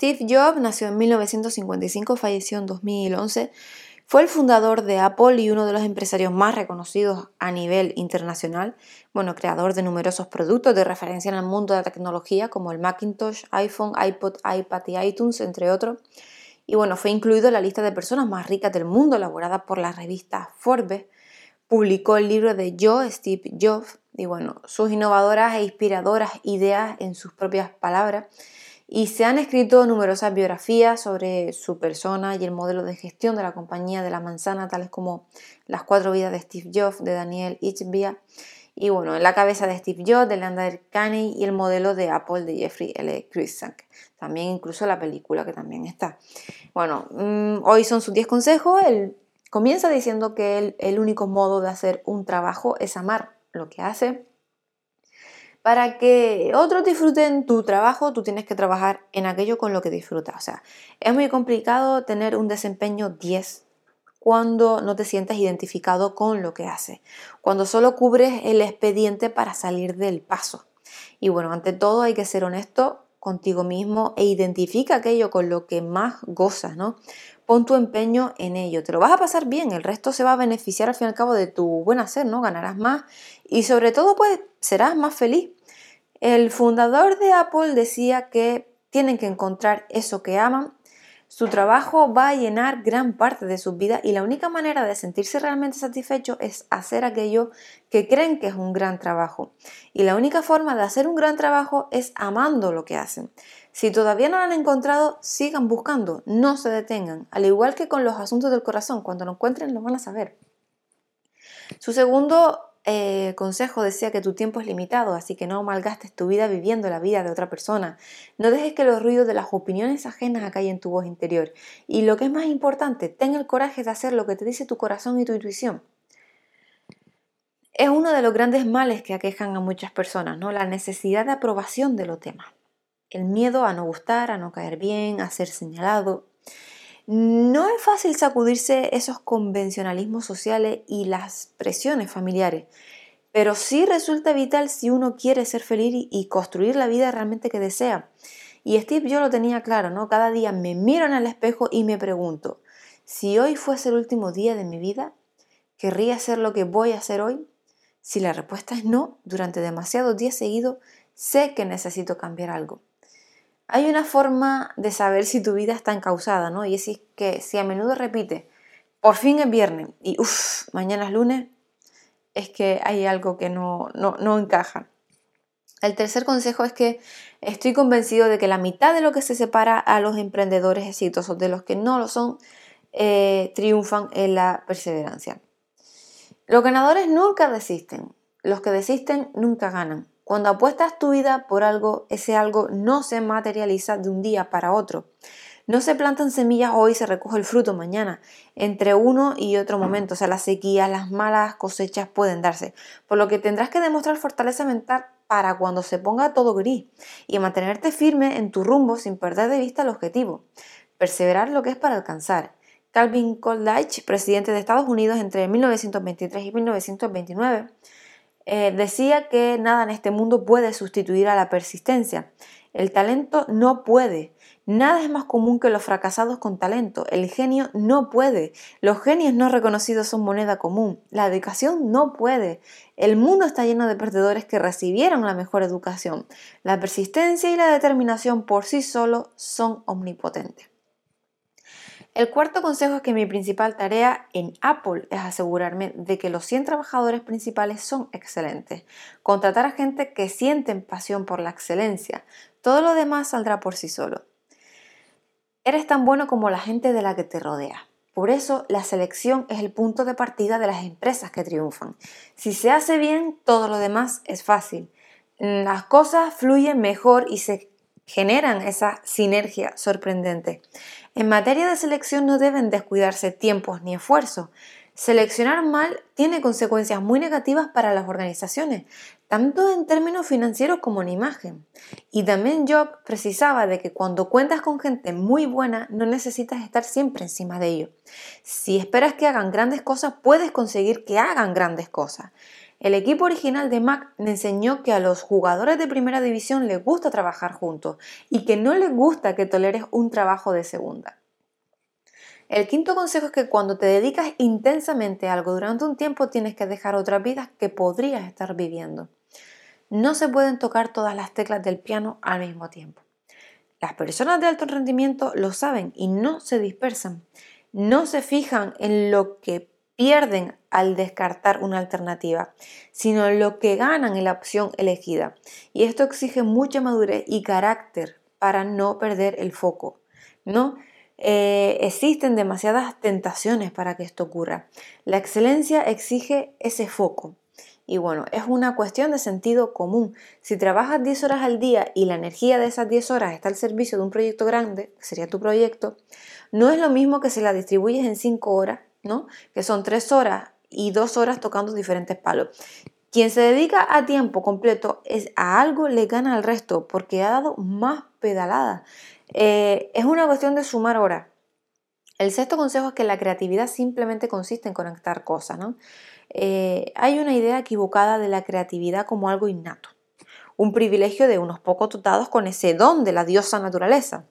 Steve Jobs nació en 1955, falleció en 2011. Fue el fundador de Apple y uno de los empresarios más reconocidos a nivel internacional. Bueno, creador de numerosos productos de referencia en el mundo de la tecnología como el Macintosh, iPhone, iPod, iPad y iTunes, entre otros. Y bueno, fue incluido en la lista de personas más ricas del mundo elaborada por la revista Forbes. Publicó el libro de Yo, Steve Jobs, y bueno, sus innovadoras e inspiradoras ideas en sus propias palabras y se han escrito numerosas biografías sobre su persona y el modelo de gestión de la compañía de la manzana, tales como Las cuatro vidas de Steve Jobs de Daniel Ichbia y bueno, en la cabeza de Steve Jobs de Leonard Carney y el modelo de Apple de Jeffrey L. Cruikshank. También incluso la película que también está. Bueno, mm, hoy son sus 10 consejos. Él comienza diciendo que el único modo de hacer un trabajo es amar lo que hace para que otros disfruten tu trabajo, tú tienes que trabajar en aquello con lo que disfrutas. O sea, es muy complicado tener un desempeño 10 cuando no te sientes identificado con lo que haces, cuando solo cubres el expediente para salir del paso. Y bueno, ante todo hay que ser honesto contigo mismo e identifica aquello con lo que más gozas, ¿no? Pon tu empeño en ello, te lo vas a pasar bien, el resto se va a beneficiar al fin y al cabo de tu buen hacer, ¿no? Ganarás más y sobre todo pues serás más feliz. El fundador de Apple decía que tienen que encontrar eso que aman. Su trabajo va a llenar gran parte de su vida y la única manera de sentirse realmente satisfecho es hacer aquello que creen que es un gran trabajo. Y la única forma de hacer un gran trabajo es amando lo que hacen. Si todavía no lo han encontrado, sigan buscando, no se detengan, al igual que con los asuntos del corazón, cuando lo encuentren lo van a saber. Su segundo eh, consejo decía que tu tiempo es limitado, así que no malgastes tu vida viviendo la vida de otra persona. No dejes que los ruidos de las opiniones ajenas acallen tu voz interior. Y lo que es más importante, ten el coraje de hacer lo que te dice tu corazón y tu intuición. Es uno de los grandes males que aquejan a muchas personas, ¿no? La necesidad de aprobación de los temas el miedo a no gustar, a no caer bien, a ser señalado. No es fácil sacudirse esos convencionalismos sociales y las presiones familiares, pero sí resulta vital si uno quiere ser feliz y construir la vida realmente que desea. Y Steve yo lo tenía claro, ¿no? Cada día me miro en el espejo y me pregunto, si hoy fuese el último día de mi vida, ¿querría hacer lo que voy a hacer hoy? Si la respuesta es no, durante demasiados días seguidos, sé que necesito cambiar algo. Hay una forma de saber si tu vida está encausada, ¿no? Y es que si a menudo repite, por fin es viernes y uff, mañana es lunes, es que hay algo que no, no, encaja. El tercer consejo es que estoy convencido de que la mitad de lo que se separa a los emprendedores exitosos de los que no lo son, eh, triunfan en la perseverancia. Los ganadores nunca desisten, los que desisten nunca ganan. Cuando apuestas tu vida por algo, ese algo no se materializa de un día para otro. No se plantan semillas hoy y se recoge el fruto mañana, entre uno y otro momento. O sea, las sequías, las malas cosechas pueden darse. Por lo que tendrás que demostrar fortaleza mental para cuando se ponga todo gris y mantenerte firme en tu rumbo sin perder de vista el objetivo. Perseverar lo que es para alcanzar. Calvin Coolidge, presidente de Estados Unidos entre 1923 y 1929, eh, decía que nada en este mundo puede sustituir a la persistencia. El talento no puede. Nada es más común que los fracasados con talento. El genio no puede. Los genios no reconocidos son moneda común. La educación no puede. El mundo está lleno de perdedores que recibieron la mejor educación. La persistencia y la determinación por sí solo son omnipotentes. El cuarto consejo es que mi principal tarea en Apple es asegurarme de que los 100 trabajadores principales son excelentes. Contratar a gente que sienten pasión por la excelencia. Todo lo demás saldrá por sí solo. Eres tan bueno como la gente de la que te rodea. Por eso la selección es el punto de partida de las empresas que triunfan. Si se hace bien, todo lo demás es fácil. Las cosas fluyen mejor y se generan esa sinergia sorprendente. En materia de selección no deben descuidarse tiempos ni esfuerzos. Seleccionar mal tiene consecuencias muy negativas para las organizaciones, tanto en términos financieros como en imagen. Y también Job precisaba de que cuando cuentas con gente muy buena no necesitas estar siempre encima de ellos. Si esperas que hagan grandes cosas, puedes conseguir que hagan grandes cosas. El equipo original de Mac me enseñó que a los jugadores de primera división les gusta trabajar juntos y que no les gusta que toleres un trabajo de segunda. El quinto consejo es que cuando te dedicas intensamente a algo durante un tiempo tienes que dejar otras vidas que podrías estar viviendo. No se pueden tocar todas las teclas del piano al mismo tiempo. Las personas de alto rendimiento lo saben y no se dispersan. No se fijan en lo que pierden al descartar una alternativa, sino lo que ganan en la opción elegida. Y esto exige mucha madurez y carácter para no perder el foco, ¿no? Eh, existen demasiadas tentaciones para que esto ocurra. La excelencia exige ese foco. Y bueno, es una cuestión de sentido común. Si trabajas 10 horas al día y la energía de esas 10 horas está al servicio de un proyecto grande, que sería tu proyecto, no es lo mismo que si la distribuyes en 5 horas, ¿no? Que son 3 horas y 2 horas tocando diferentes palos. Quien se dedica a tiempo completo es a algo le gana al resto porque ha dado más pedalada. Eh, es una cuestión de sumar horas. El sexto consejo es que la creatividad simplemente consiste en conectar cosas. ¿no? Eh, hay una idea equivocada de la creatividad como algo innato, un privilegio de unos pocos dotados con ese don de la diosa naturaleza.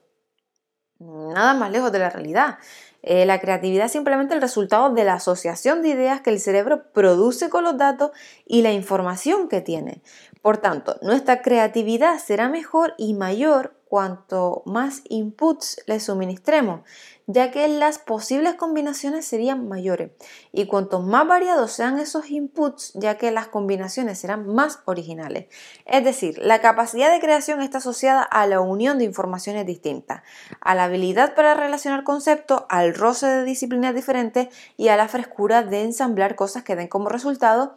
Nada más lejos de la realidad. Eh, la creatividad es simplemente el resultado de la asociación de ideas que el cerebro produce con los datos y la información que tiene. Por tanto, nuestra creatividad será mejor y mayor cuanto más inputs le suministremos, ya que las posibles combinaciones serían mayores. Y cuanto más variados sean esos inputs, ya que las combinaciones serán más originales. Es decir, la capacidad de creación está asociada a la unión de informaciones distintas, a la habilidad para relacionar conceptos, al roce de disciplinas diferentes y a la frescura de ensamblar cosas que den como resultado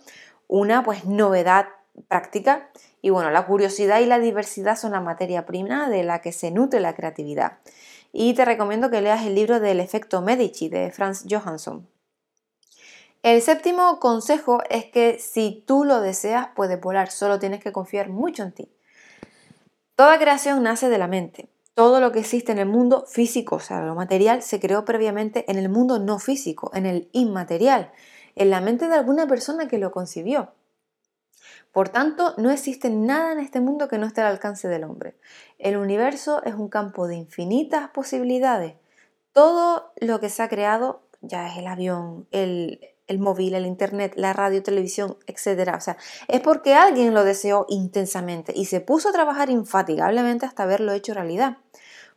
una pues novedad práctica y bueno, la curiosidad y la diversidad son la materia prima de la que se nutre la creatividad. Y te recomiendo que leas el libro del efecto Medici de Franz Johansson. El séptimo consejo es que si tú lo deseas puedes volar, solo tienes que confiar mucho en ti. Toda creación nace de la mente. Todo lo que existe en el mundo físico, o sea, lo material, se creó previamente en el mundo no físico, en el inmaterial, en la mente de alguna persona que lo concibió. Por tanto, no existe nada en este mundo que no esté al alcance del hombre. El universo es un campo de infinitas posibilidades. Todo lo que se ha creado, ya es el avión, el, móvil, el internet, la radio, televisión, etc. O sea, es porque alguien lo deseó intensamente y se puso a trabajar infatigablemente hasta haberlo hecho realidad.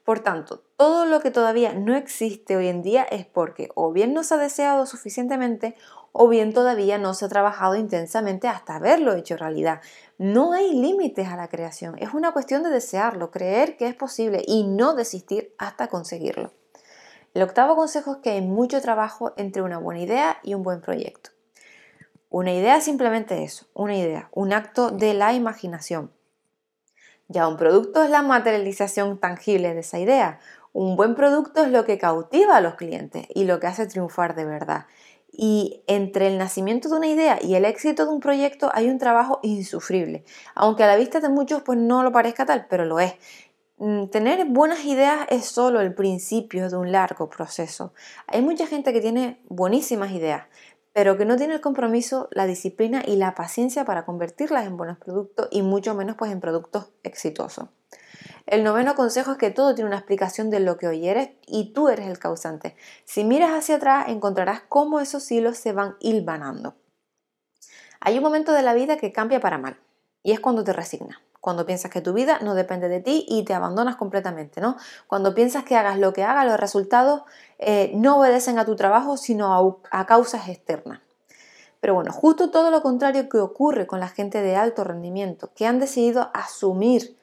Por tanto, todo lo que todavía no existe hoy en día es porque o bien no se ha deseado suficientemente o bien todavía no se ha trabajado intensamente hasta haberlo hecho realidad. No hay límites a la creación, es una cuestión de desearlo, creer que es posible y no desistir hasta conseguirlo. El octavo consejo es que hay mucho trabajo entre una buena idea y un buen proyecto. Una idea es simplemente eso, una idea, un acto de la imaginación. Ya un producto es la materialización tangible de esa idea. Un buen producto es lo que cautiva a los clientes y lo que hace triunfar de verdad. Y entre el nacimiento de una idea y el éxito de un proyecto hay un trabajo insufrible. Aunque a la vista de muchos pues no lo parezca tal, pero lo es. Mm, tener buenas ideas es solo el principio de un largo proceso. Hay mucha gente que tiene buenísimas ideas, pero que no tiene el compromiso, la disciplina y la paciencia para convertirlas en buenos productos y mucho menos pues en productos exitosos. El noveno consejo es que todo tiene una explicación de lo que hoy eres y tú eres el causante. Si miras hacia atrás encontrarás cómo esos hilos se van hilvanando. Hay un momento de la vida que cambia para mal y es cuando te resignas, cuando piensas que tu vida no depende de ti y te abandonas completamente, ¿no? Cuando piensas que hagas lo que hagas, los resultados eh, no obedecen a tu trabajo, sino a causas externas. Pero bueno, justo todo lo contrario que ocurre con la gente de alto rendimiento, que han decidido asumir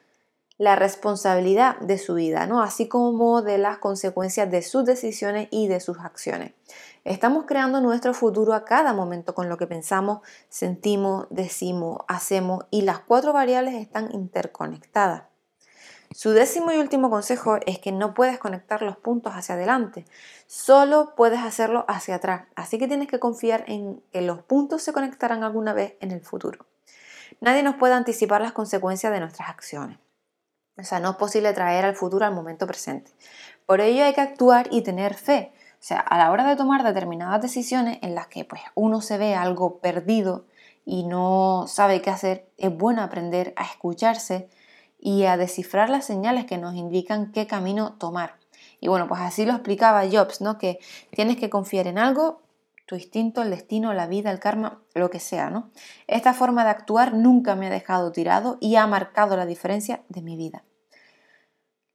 la responsabilidad de su vida, ¿no? así como de las consecuencias de sus decisiones y de sus acciones. Estamos creando nuestro futuro a cada momento con lo que pensamos, sentimos, decimos, hacemos y las cuatro variables están interconectadas. Su décimo y último consejo es que no puedes conectar los puntos hacia adelante, solo puedes hacerlo hacia atrás, así que tienes que confiar en que los puntos se conectarán alguna vez en el futuro. Nadie nos puede anticipar las consecuencias de nuestras acciones. O sea, no es posible traer al futuro al momento presente. Por ello hay que actuar y tener fe. O sea, a la hora de tomar determinadas decisiones en las que pues, uno se ve algo perdido y no sabe qué hacer, es bueno aprender a escucharse y a descifrar las señales que nos indican qué camino tomar. Y bueno, pues así lo explicaba Jobs, ¿no? Que tienes que confiar en algo, tu instinto, el destino, la vida, el karma, lo que sea, ¿no? Esta forma de actuar nunca me ha dejado tirado y ha marcado la diferencia de mi vida.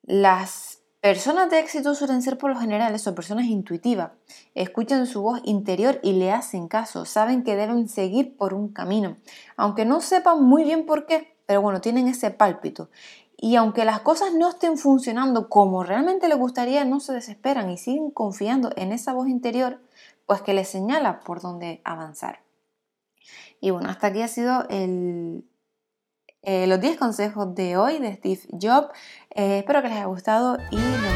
Las personas de éxito suelen ser por lo general son personas intuitivas, escuchan su voz interior y le hacen caso, saben que deben seguir por un camino, aunque no sepan muy bien por qué, pero bueno, tienen ese pálpito. Y aunque las cosas no estén funcionando como realmente les gustaría, no se desesperan y siguen confiando en esa voz interior, pues que les señala por dónde avanzar. Y bueno, hasta aquí ha sido el, eh, los 10 consejos de hoy de Steve Jobs. Eh, espero que les haya gustado y.